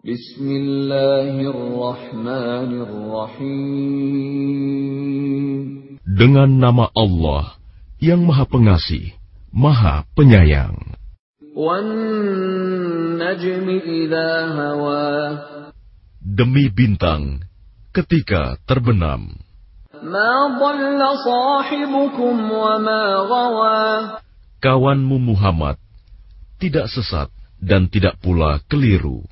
Bismillahirrahmanirrahim. Dengan nama Allah yang Maha Pengasih, Maha Penyayang. Demi bintang ketika terbenam. Kawanmu Muhammad tidak sesat dan tidak pula keliru.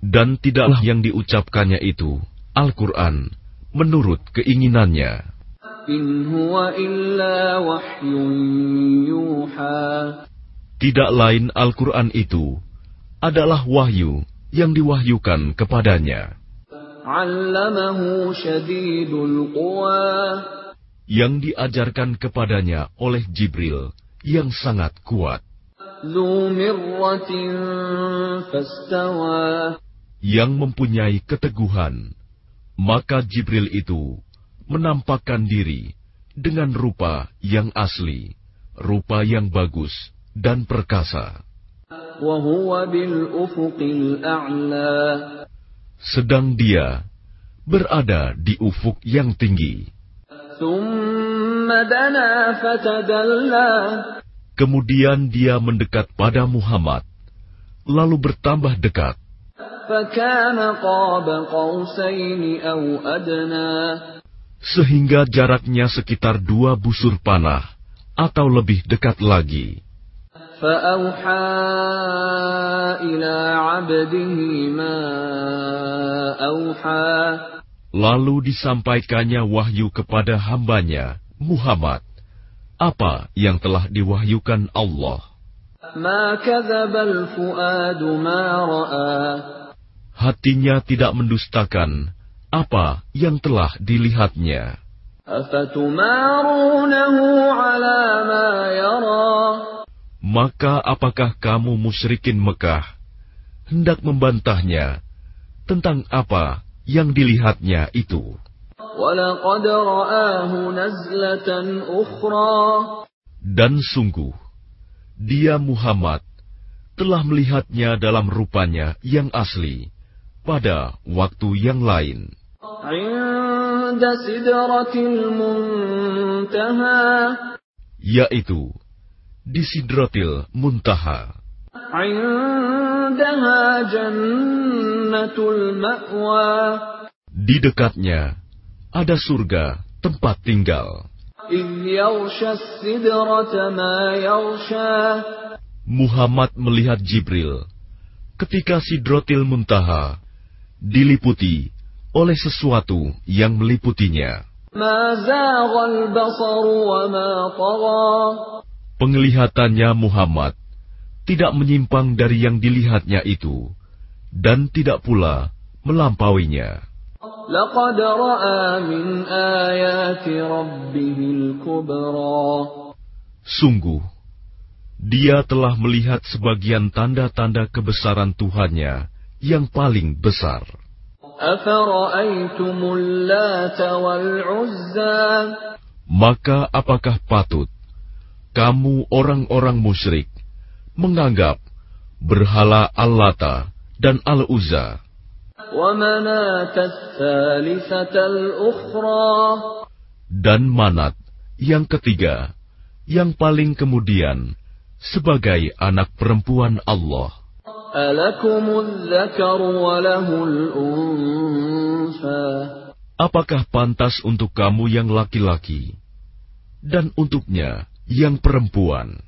Dan tidaklah yang diucapkannya itu, Al-Quran, menurut keinginannya. Tidak lain Al-Quran itu adalah wahyu yang diwahyukan kepadanya. Yang diajarkan kepadanya oleh Jibril yang sangat kuat. Yang mempunyai keteguhan, maka Jibril itu menampakkan diri dengan rupa yang asli, rupa yang bagus dan perkasa. Sedang dia berada di ufuk yang tinggi. Kemudian dia mendekat pada Muhammad, lalu bertambah dekat. Sehingga jaraknya sekitar dua busur panah atau lebih dekat lagi. Lalu disampaikannya wahyu kepada hambanya, Muhammad, apa yang telah diwahyukan Allah. Hatinya tidak mendustakan apa yang telah dilihatnya. Maka apakah kamu musyrikin Mekah hendak membantahnya tentang apa yang dilihatnya itu? Dan sungguh, dia Muhammad telah melihatnya dalam rupanya yang asli pada waktu yang lain. Yaitu di Sidratil Muntaha. Di dekatnya ada surga tempat tinggal. Muhammad melihat Jibril ketika Sidrotil Muntaha diliputi oleh sesuatu yang meliputinya. Penglihatannya Muhammad tidak menyimpang dari yang dilihatnya itu, dan tidak pula melampauinya. Sungguh, dia telah melihat sebagian tanda-tanda kebesaran Tuhannya yang paling besar. Maka apakah patut kamu orang-orang musyrik menganggap berhala Al-Lata dan Al-Uzza dan Manat yang ketiga yang paling kemudian sebagai anak perempuan Allah. Apakah pantas untuk kamu yang laki-laki dan untuknya yang perempuan.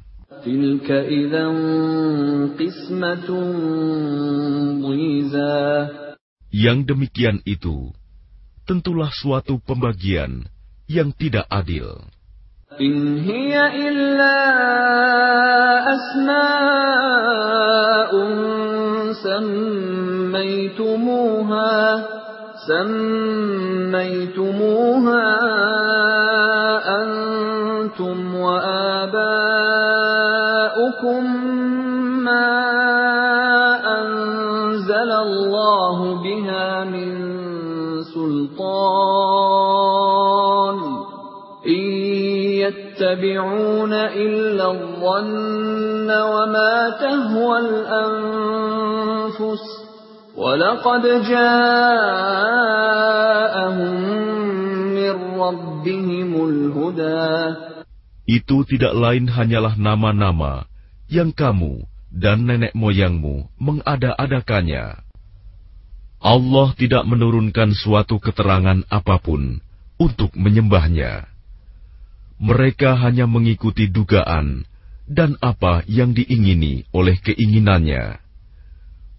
Yang demikian itu tentulah suatu pembagian yang tidak adil. In hiya illa asma'un sammaytumuha sammaytumuha antum wa aba'ukum يتبعون إلا الظن وما تهوى الأنفس ولقد جاءهم من ربهم الهدى Itu tidak lain hanyalah nama-nama yang kamu dan nenek moyangmu mengada-adakannya. Allah tidak menurunkan suatu keterangan apapun untuk menyembahnya. mereka hanya mengikuti dugaan dan apa yang diingini oleh keinginannya.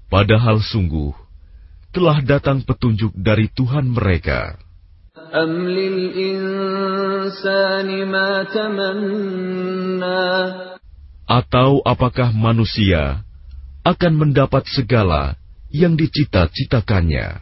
Padahal sungguh telah datang petunjuk dari Tuhan mereka. Atau apakah manusia akan mendapat segala yang dicita-citakannya?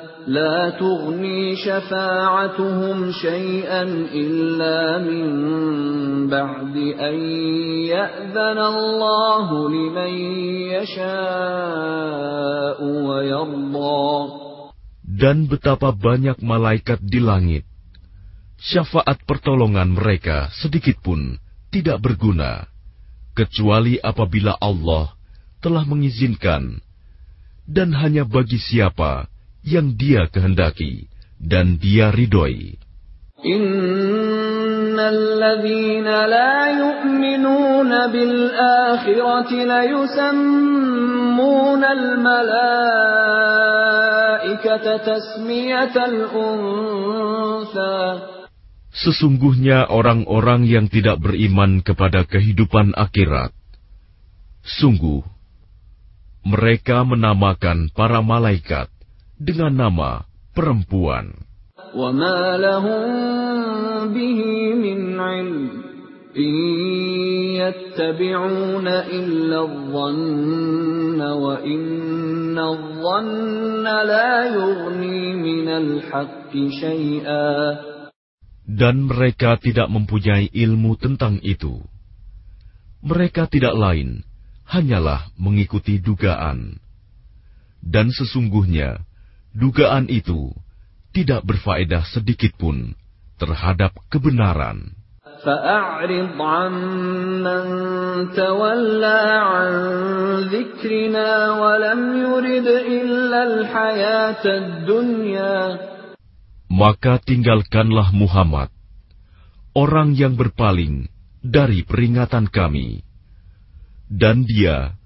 لا تغني شفاعتهم شيئا إلا من بعد أن يأذن الله لمن يشاء ويرضى Dan betapa banyak malaikat di langit. Syafaat pertolongan mereka sedikit pun tidak berguna, kecuali apabila Allah telah mengizinkan, dan hanya bagi siapa yang Dia kehendaki dan Dia ridhoi. إن الذين لا يؤمنون بالآخرة ليسمون الملائكة تسمية الأنثى Sesungguhnya orang-orang yang tidak beriman kepada kehidupan akhirat, sungguh mereka menamakan para malaikat dengan nama perempuan. وما لهم به من علم إن يتبعون إلا الظن وإن الظن لا يغني من الحق شيئا Dan mereka tidak mempunyai ilmu tentang itu. Mereka tidak lain, hanyalah mengikuti dugaan. Dan sesungguhnya, dugaan itu tidak berfaedah sedikit pun terhadap kebenaran. فأعرض عمن تولى عن ذكرنا ولم يرد إلا الحياة الدنيا Maka tinggalkanlah Muhammad, orang yang berpaling dari peringatan kami, dan dia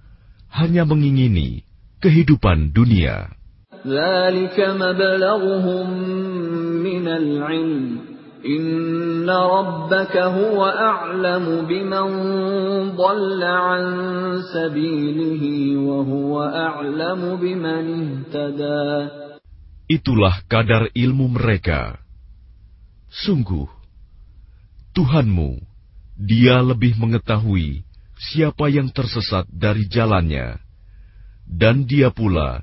hanya mengingini kehidupan dunia. ذلك مبلغهم من العلم إن ربك هو أعلم بمن ضل عن سبيله وهو أعلم بمن اهتدى Itulah kadar ilmu mereka. Sungguh, Tuhanmu, Dia lebih mengetahui siapa yang tersesat dari jalannya, dan Dia pula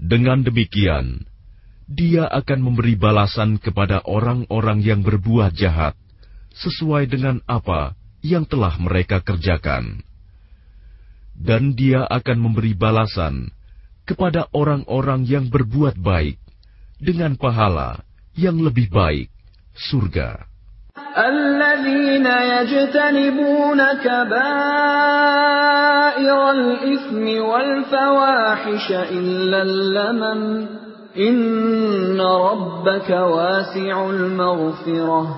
Dengan demikian, dia akan memberi balasan kepada orang-orang yang berbuat jahat sesuai dengan apa yang telah mereka kerjakan. Dan dia akan memberi balasan kepada orang-orang yang berbuat baik dengan pahala yang lebih baik, surga. الذين يجتنبون كبائر الإثم والفواحش إلا اللمم إن ربك واسع المغفرة.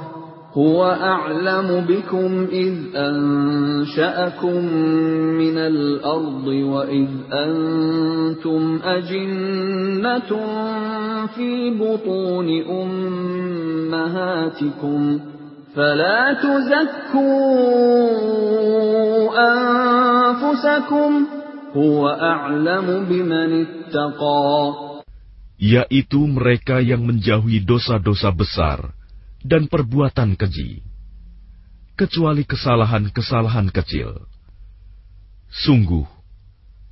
هو أعلم بكم إذ أنشأكم من الأرض وإذ أنتم أجنة في بطون أمهاتكم. فلا تزكوا أنفسكم هو أعلم بمن اتقى yaitu mereka yang menjauhi dosa-dosa besar dan perbuatan keji, kecuali kesalahan-kesalahan kecil. Sungguh,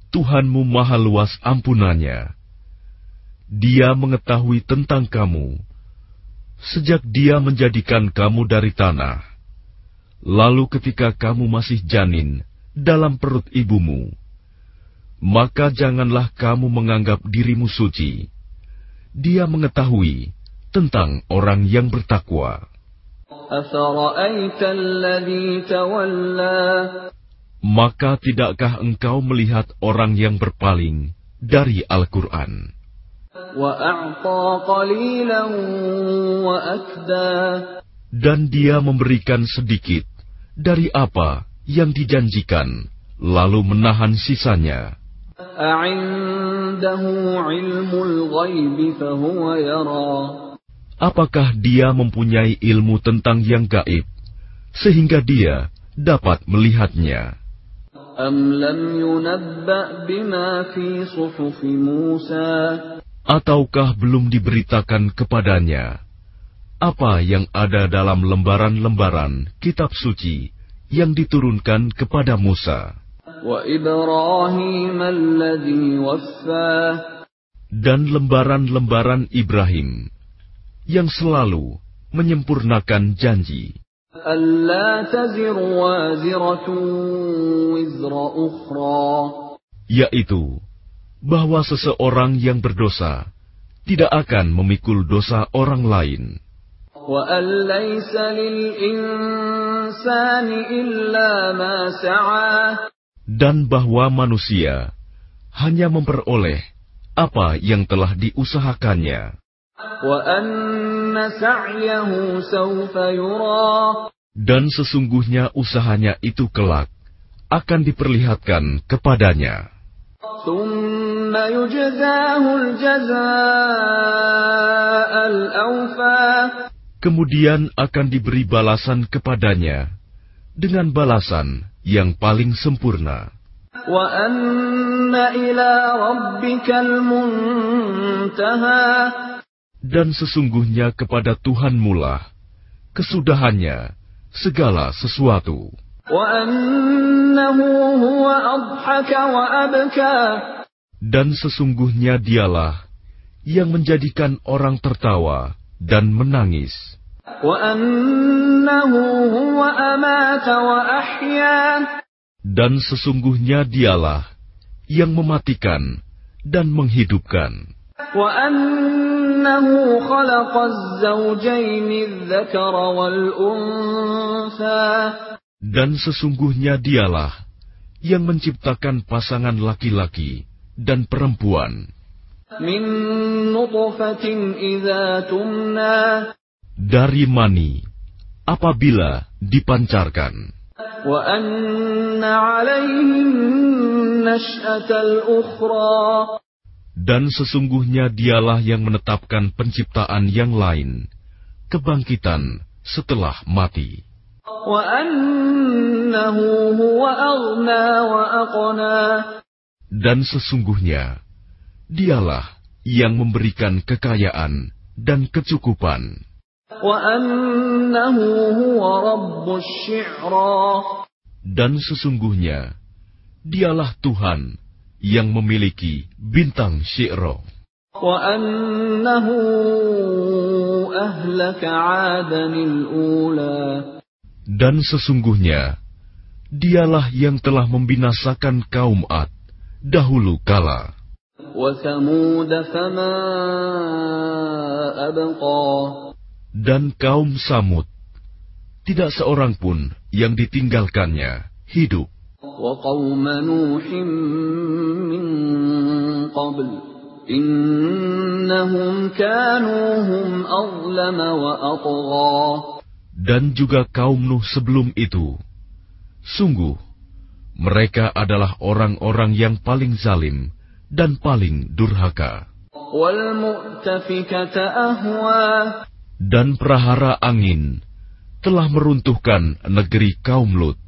Tuhanmu maha luas ampunannya. Dia mengetahui tentang kamu, sejak dia menjadikan kamu dari tanah. Lalu ketika kamu masih janin dalam perut ibumu, maka janganlah kamu menganggap dirimu suci dia mengetahui tentang orang yang bertakwa. Maka tidakkah engkau melihat orang yang berpaling dari Al-Quran? Dan dia memberikan sedikit dari apa yang dijanjikan, lalu menahan sisanya. Apakah dia mempunyai ilmu tentang yang gaib, sehingga dia dapat melihatnya? Ataukah belum diberitakan kepadanya apa yang ada dalam lembaran-lembaran kitab suci yang diturunkan kepada Musa? dan lembaran-lembaran Ibrahim yang selalu menyempurnakan janji. Yaitu bahwa seseorang yang berdosa tidak akan memikul dosa orang lain dan bahwa manusia hanya memperoleh apa yang telah diusahakannya. Dan sesungguhnya usahanya itu kelak akan diperlihatkan kepadanya. Kemudian akan diberi balasan kepadanya dengan balasan yang paling sempurna. Dan sesungguhnya kepada Tuhan mula kesudahannya segala sesuatu. Dan sesungguhnya dialah yang menjadikan orang tertawa dan menangis. Dan sesungguhnya dialah yang mematikan dan menghidupkan. Dan sesungguhnya dialah yang menciptakan pasangan laki-laki dan perempuan. Dari mani apabila dipancarkan. Dan sesungguhnya dialah yang menetapkan penciptaan yang lain, kebangkitan setelah mati. Dan sesungguhnya dialah yang memberikan kekayaan dan kecukupan. Dan sesungguhnya, dialah Tuhan yang memiliki bintang Syi'ro. Dan sesungguhnya, dialah yang telah membinasakan kaum Ad dahulu kala. Dan kaum Samud, tidak seorang pun yang ditinggalkannya hidup. dan juga kaum Nuh sebelum itu. Sungguh, mereka adalah orang-orang yang paling zalim dan paling durhaka. Dan perahara angin telah meruntuhkan negeri kaum Lut.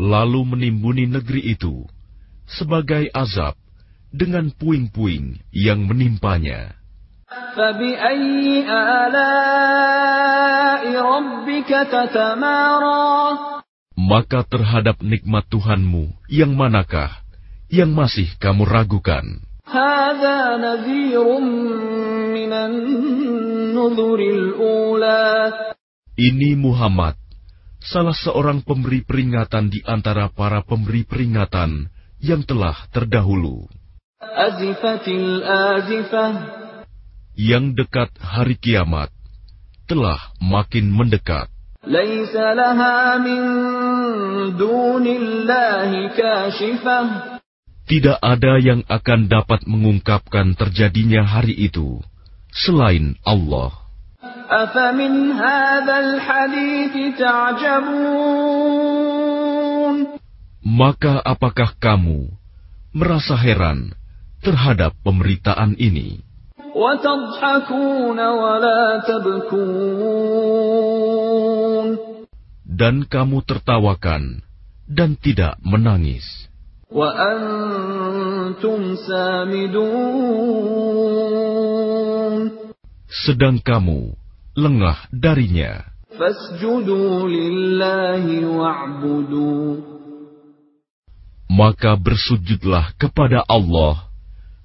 Lalu menimbuni negeri itu sebagai azab dengan puing-puing yang menimpanya. فَبِأَيِّ آلَاءِ رَبِّكَ تَتَمَارَى Maka terhadap nikmat Tuhanmu yang manakah yang masih kamu ragukan? هذا نذير من النذر الأولى Ini Muhammad, salah seorang pemberi peringatan di antara para pemberi peringatan yang telah terdahulu. أزفت الآزفة yang dekat hari kiamat telah makin mendekat. Tidak ada yang akan dapat mengungkapkan terjadinya hari itu selain Allah. Maka apakah kamu merasa heran terhadap pemberitaan ini? Dan kamu tertawakan dan tidak menangis. Sedang kamu lengah darinya. Maka bersujudlah kepada Allah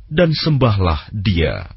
dan sembahlah Dia.